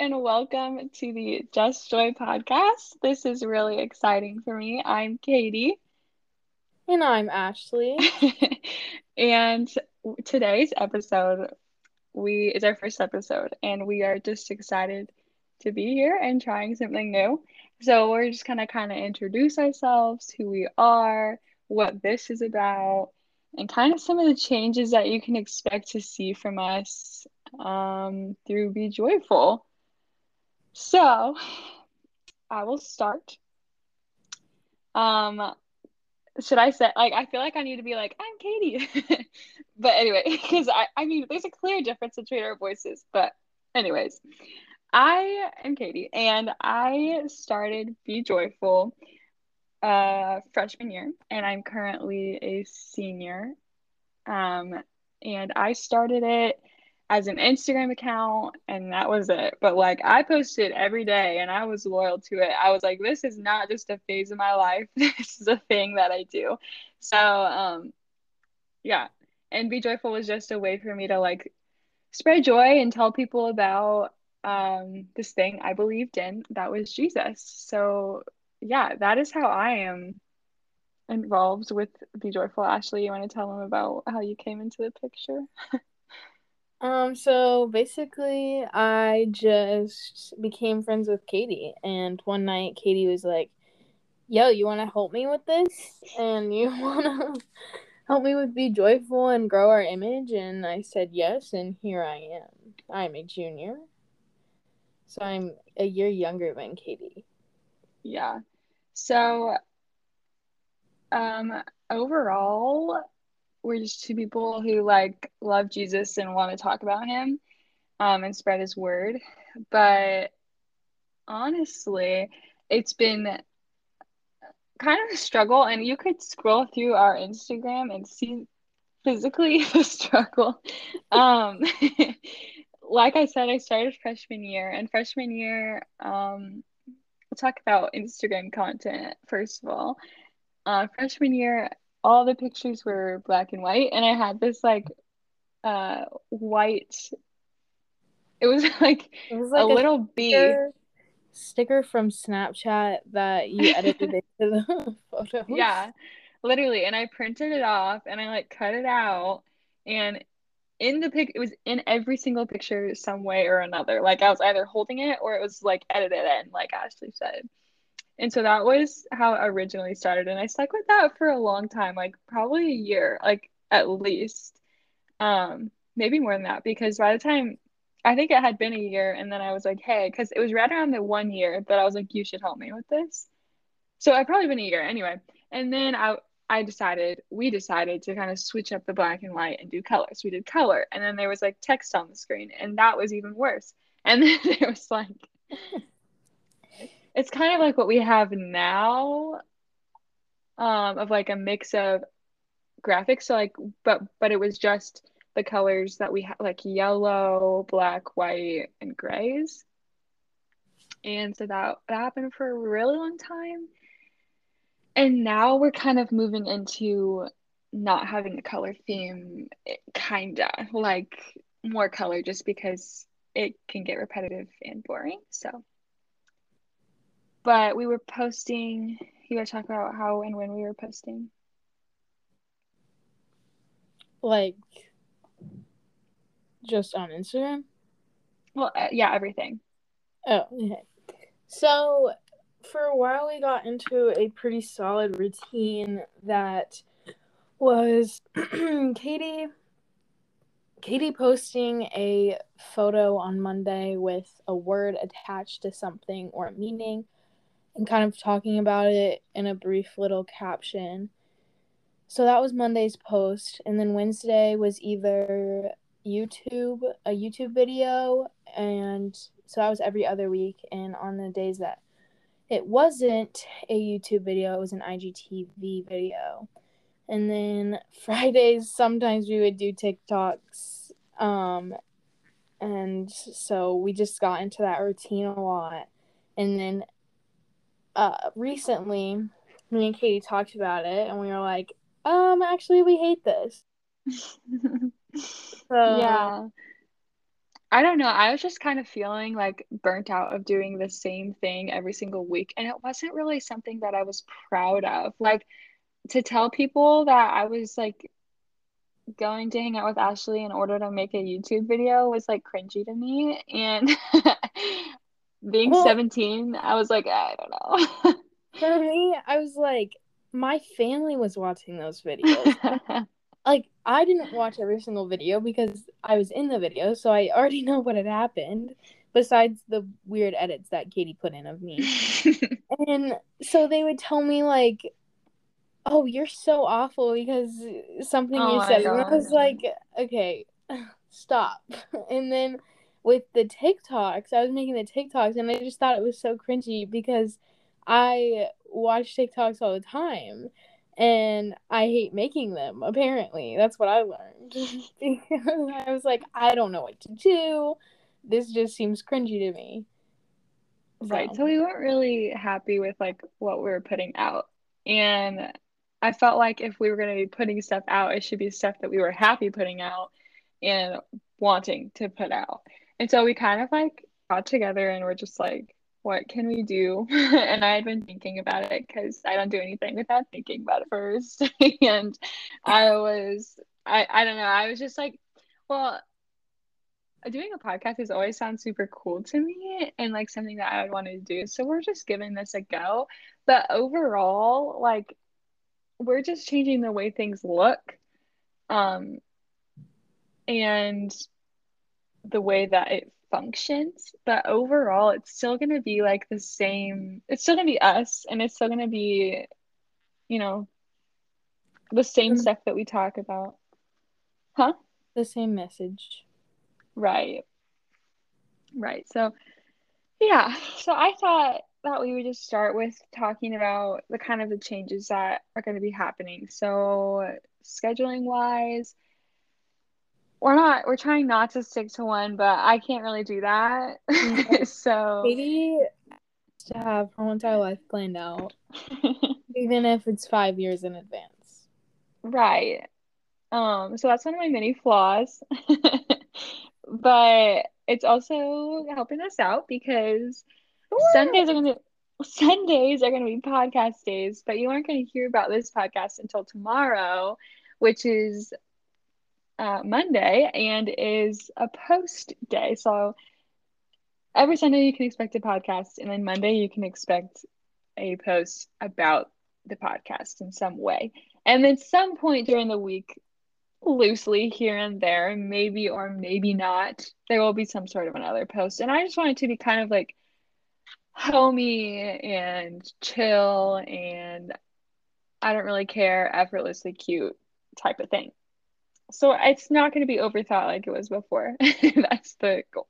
and welcome to the Just Joy podcast. This is really exciting for me. I'm Katie. And I'm Ashley. and today's episode we is our first episode and we are just excited to be here and trying something new. So we're just gonna kind of introduce ourselves, who we are, what this is about, and kind of some of the changes that you can expect to see from us um, through Bee Joyful. So I will start. Um, should I say like I feel like I need to be like I'm Katie, but anyway, because I I mean there's a clear difference between our voices, but anyways, I am Katie and I started Bee Joyful uh freshman year and I'm currently a senior. Um, and I started it as an Instagram account and that was it. But like I posted every day and I was loyal to it. I was like, this is not just a phase of my life. this is a thing that I do. So um yeah. And Bee Joyful was just a way for me to like spread joy and tell people about um this thing I believed in that was Jesus. So yeah, that is how I am involved with Bee Joyful. Ashley, you want to tell them about how you came into the picture? Um, so basically, I just became friends with Katie, and one night Katie was like, "Yo, you want to help me with this? And you want to help me with bee joyful and grow our image?" And I said yes, and here I am. I'm a junior, so I'm a year younger than Katie. Yeah. So, um, overall, we're just two people who like love Jesus and want to talk about him um, and spread his word. But honestly, it's been kind of a struggle, and you could scroll through our Instagram and see physically the struggle. Um, like I said, I started freshman year, and freshman year, um, we'll talk about Instagram content first of all. Uh, freshman year, all the pictures were black and white and I had this like uh white it was like, it was like a, a, little sticker, bee sticker from Snapchat that you edited into the photo. Yeah. Literally. And I printed it off and I like cut it out and in the pic it was in every single picture some way or another. Like I was either holding it or it was like edited in, like Ashley said. And so that was how it originally started. And I stuck with that for a long time, like probably a year, like at least. Um, maybe more than that, because by the time I think it had been a year, and then I was like, hey, because it was right around the one year that I was like, you should help me with this. So I'd probably been a year anyway. And then I I decided, we decided to kind of switch up the black and white and do colors. We did color, and then there was like text on the screen, and that was even worse. And then there was like it's kind of like what we have now um of like a mix of graphics. So like but but it was just the colors that we had like yellow black white and grays. And so that, that happened for a really long time. And now we're kind of moving into not having a color theme kinda like more color just because it can get repetitive and boring. So but we were posting. You gotta talk about how and when we were posting. Like, just on Instagram. Well, uh, yeah, everything. Oh, okay. So, for a while, we got into a pretty solid routine that was Katie Katie posting a photo on Monday with a word attached to something or a meaning and kind of talking about it in a brief little caption. So that was Monday's post. And then Wednesday was either YouTube, a YouTube video, and so that was every other week. And on the days that it wasn't a YouTube video, it was an IGTV video. And then Fridays, sometimes we would do TikToks. Um, and so we just got into that routine a lot. And then uh, recently, me and Katie talked about it, and we were like, um, actually, we hate this. so, yeah. I don't know. I was just kind of feeling like burnt out of doing the same thing every single week. And it wasn't really something that I was proud of. Like to tell people that I was like going to hang out with Ashley in order to make a YouTube video was like cringy to me. And being well, 17, I was like, I don't know. for me, I was like, my family was watching those videos. like, I didn't watch every single video because I was in the video, so I already know what had happened, besides the weird edits that Katie put in of me. and so they would tell me, like, oh, you're so awful because something oh you said. And I was like, okay, stop. And then with the TikToks, I was making the TikToks and I just thought it was so cringy because I watch TikToks all the time and I hate making them, apparently. That's what I learned. I was like, I don't know what to do. This just seems cringy to me. Right. So we weren't really happy with like what we were putting out. And I felt like if we were going to be putting stuff out, it should be stuff that we were happy putting out and wanting to put out. And so we kind of like got together and we're just like, what can we do? and I had been thinking about it because I don't do anything without thinking about it first. and I was, I, I don't know, I was just like, well, doing a podcast has always sounds super cool to me and like something that I would want to do. So we're just giving this a go. But overall, like we're just changing the way things look um and the way that it functions but overall it's still going to be like the same. It's still going to be us and it's still going to be you know the same mm-hmm. stuff that we talk about. Huh? The same message. Right. Right so yeah so i thought that we would just start with talking about the kind of the changes that are going to be happening. So, scheduling wise, we're not we're trying not to stick to one, but I can't really do that. so maybe to have her entire life planned out, even if it's five years in advance. Right. Um. So that's one of my many flaws, but it's also helping us out because Sundays are gonna Sundays are gonna be podcast days, but you aren't gonna hear about this podcast until tomorrow, which is uh, Monday and is a post day. So every Sunday you can expect a podcast, and then Monday you can expect a post about the podcast in some way. And then some point during the week, loosely here and there, maybe or maybe not, there will be some sort of another post. And I just want it to be kind of like homey and chill and I don't really care, effortlessly cute type of thing. So it's not going to be overthought like it was before. That's the goal.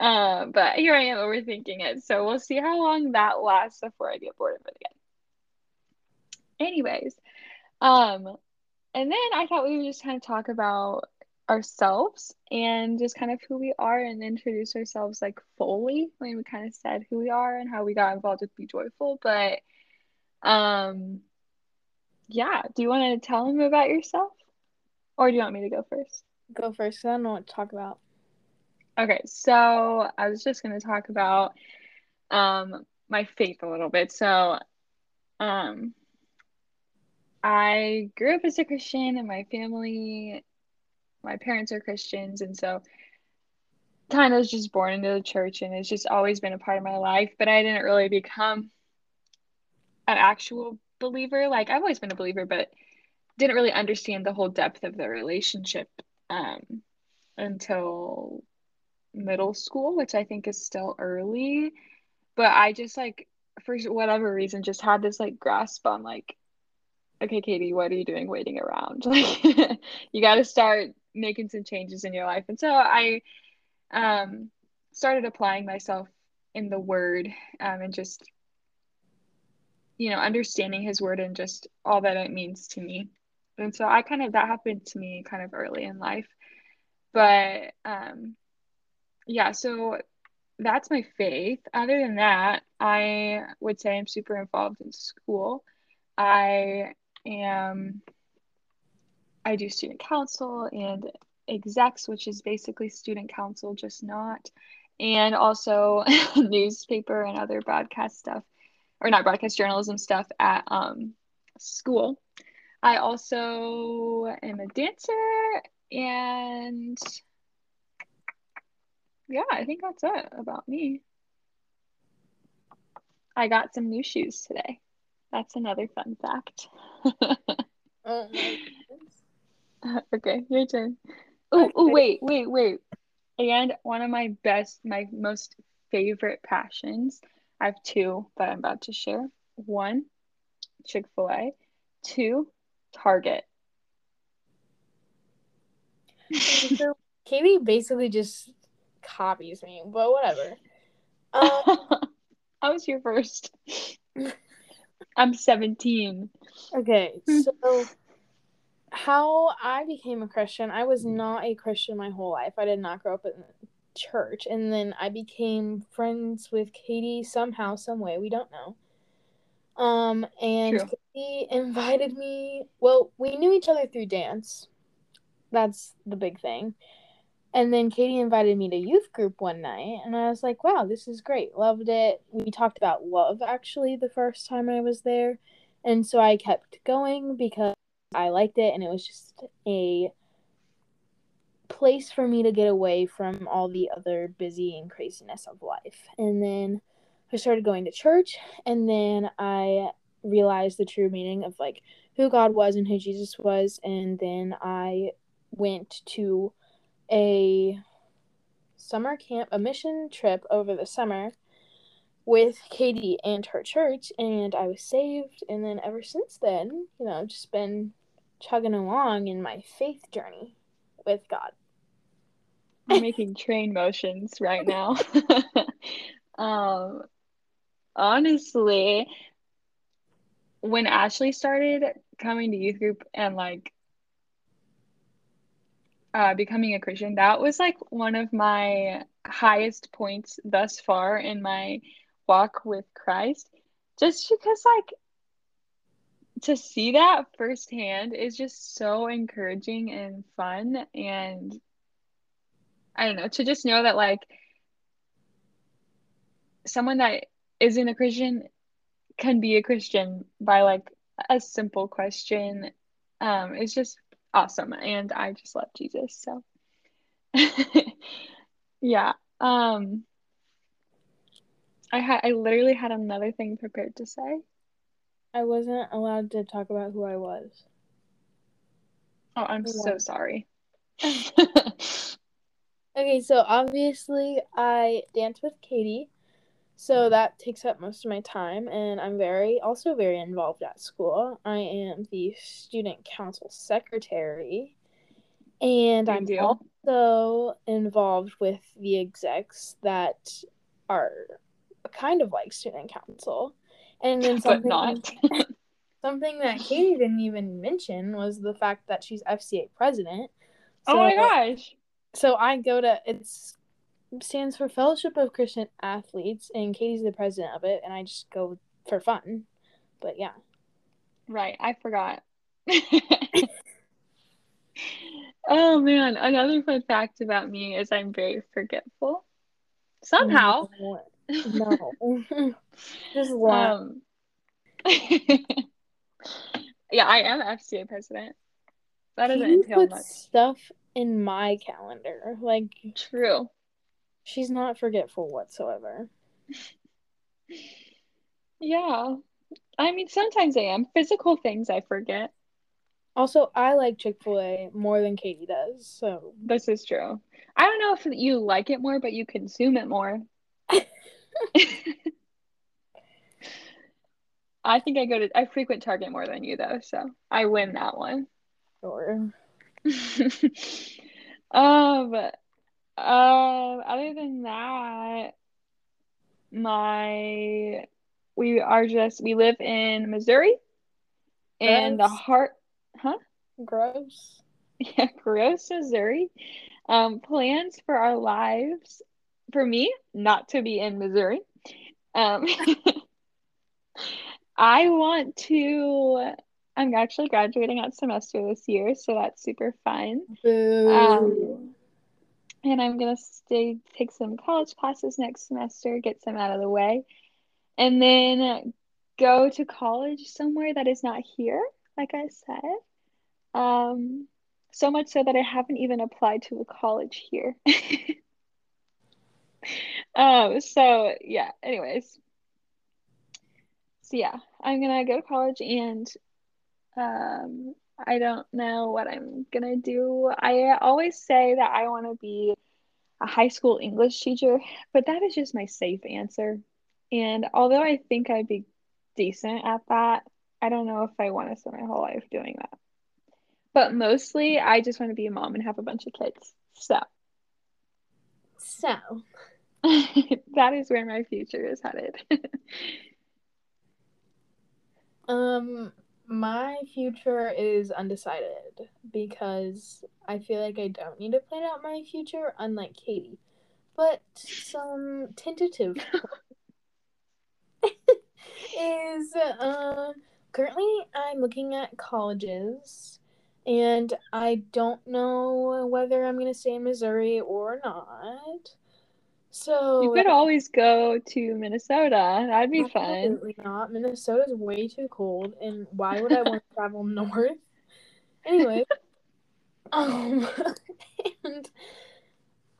um, but here I am overthinking it. So we'll see how long that lasts before I get bored of it again. Anyways, um, and then I thought we would just kind of talk about ourselves and just kind of who we are and introduce ourselves like fully I mean, we kind of said who we are and how we got involved with bee joyful but um yeah do you want to tell them about yourself or do you want me to go first go first i don't know what to talk about okay so i was just going to talk about um my faith a little bit so um I grew up as a Christian and my family my parents are Christians, and so kind of was just born into the church, and it's just always been a part of my life. But I didn't really become an actual believer. Like I've always been a believer, but didn't really understand the whole depth of the relationship um, until middle school, which I think is still early. But I just like for whatever reason just had this like grasp on like okay katie what are you doing waiting around like you got to start making some changes in your life. And so I um, started applying myself in the word um, and just, you know, understanding his word and just all that it means to me. And so I kind of, that happened to me kind of early in life. But um, yeah, so that's my faith. Other than that, I would say I'm super involved in school. I am I do student council and execs, which is basically student council, just not, and also newspaper and other broadcast stuff, or not broadcast journalism stuff at um, school. I also am a dancer and yeah, I think that's it about me. I got some new shoes today. That's another fun fact. Oh okay, your turn. Oh, oh, wait, wait, wait. And one of my best, my most favorite passions. I have two that I'm about to share. One, Chick fil A. Two, Target. So Katie basically just copies me, but whatever. Um, I was here first. I'm 17. okay, so how I became a Christian, I was not a Christian my whole life. I did not grow up in church, and then I became friends with Katie somehow, some way. We don't know. Um, and True. Katie invited me. Well, we knew each other through dance. That's the big thing. And then Katie invited me to youth group one night, and I was like, wow, this is great. Loved it. We talked about love actually the first time I was there. And so I kept going because I liked it, and it was just a place for me to get away from all the other busy and craziness of life. And then I started going to church, and then I realized the true meaning of like who God was and who Jesus was. And then I went to a summer camp, a mission trip over the summer with Katie and her church, and I was saved. And then ever since then, you know, just been chugging along in my faith journey with God. I'm making train motions right now. um, honestly, when Ashley started coming to youth group and like uh, becoming a Christian, that was like one of my highest points thus far in my walk with Christ. Just because, like, to see that firsthand is just so encouraging and fun. And I don't know, to just know that, like, someone that isn't a Christian can be a Christian by like a simple question. Um is just awesome and I just love Jesus so. Yeah um I had I literally had another thing prepared to say. I wasn't allowed to talk about who I was. oh I'm so sorry. Okay, so obviously I dance with Katie, so that takes up most of my time, and I'm very also very involved at school. I am the student council secretary, and Big I'm deal. also involved with the execs that are kind of like student council. And then but something not something that Katie didn't even mention was the fact that she's FCA president. oh my gosh so I go to it's stands for Fellowship of Christian Athletes, and Katie's the president of it, and I just go for fun. But yeah, Right, I forgot. Oh man, another fun fact about me is I'm very forgetful. Somehow. no, no. just laugh. Um, yeah, I am FCA president. That doesn't entail much. stuff in my calendar. Like True. She's not forgetful whatsoever. Yeah. I mean, sometimes I am. Physical things I forget. Also, I like Chick Fil A more than Katie does. So This is true. I don't know if you like it more, but you consume it more. I think I go to I frequent Target more than you though, so I win that one. sure. um, um, other than that, my we are just we live in Missouri, in the heart, huh? Gross. Yeah, gross, Missouri. Um, plans for our lives for me not to be in Missouri. Um, I want to I'm actually graduating at semester this year, so that's super fun. Boo. Um, and I'm gonna stay take some college classes next semester, get some out of the way, and then go to college somewhere that is not here, like I said. Um, so much so that I haven't even applied to a college here. um, so yeah, anyways. So yeah, I'm gonna go to college and um I don't know what I'm gonna do. I always say that I want to be a high school English teacher, but that is just my safe answer. And although I think I'd be decent at that, I don't know if I want to spend my whole life doing that. But mostly, I just want to be a mom and have a bunch of kids. So, So, that is where my future is headed. um, my future is undecided because I feel like I don't need to plan out my future, unlike Katie. But some tentative is uh, currently I'm looking at colleges, and I don't know whether I'm gonna stay in Missouri or not. So you could always go to Minnesota. That'd be fun. Not. Minnesota's way too cold, and why would I want to travel north? Anyway, um, and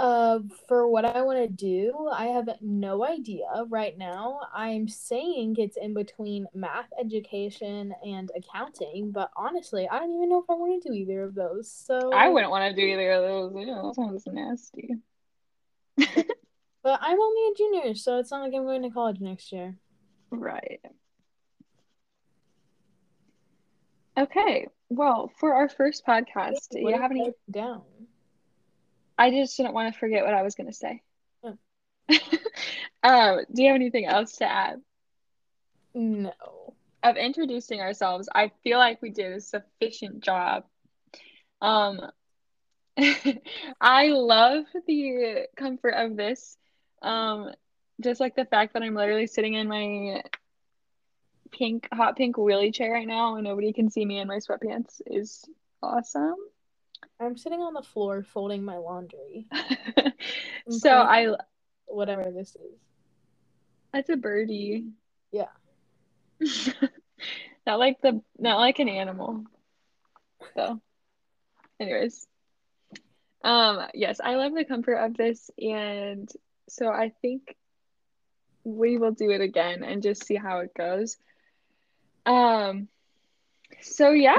uh, for what I want to do, I have no idea right now. I'm saying it's in between math education and accounting, but honestly, I don't even know if I want to do either of those. So I wouldn't want to do either of those. Ew, that sounds nasty. But I'm only a junior, so it's not like I'm going to college next year. Right. Okay. Well, for our first podcast, do you have any? down? I just didn't want to forget what I was going to say. Oh. um, do you have anything else to add? No. Of introducing ourselves, I feel like we did a sufficient job. Um, I love the comfort of this. Um, just like the fact that I'm literally sitting in my pink, hot pink wheelie chair right now and nobody can see me in my sweatpants is awesome. I'm sitting on the floor folding my laundry. so I, Whatever this is. that's a birdie. Yeah. not like the, not like an animal. So, anyways. Um, yes, I love the comfort of this, and so I think we will do it again and just see how it goes. Um, so yeah,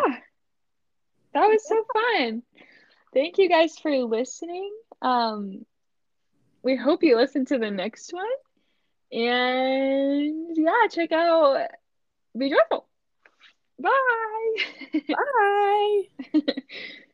that was so fun. Thank you guys for listening. Um, we hope you listen to the next one, and yeah, check out Bee Joyful. Bye. Bye.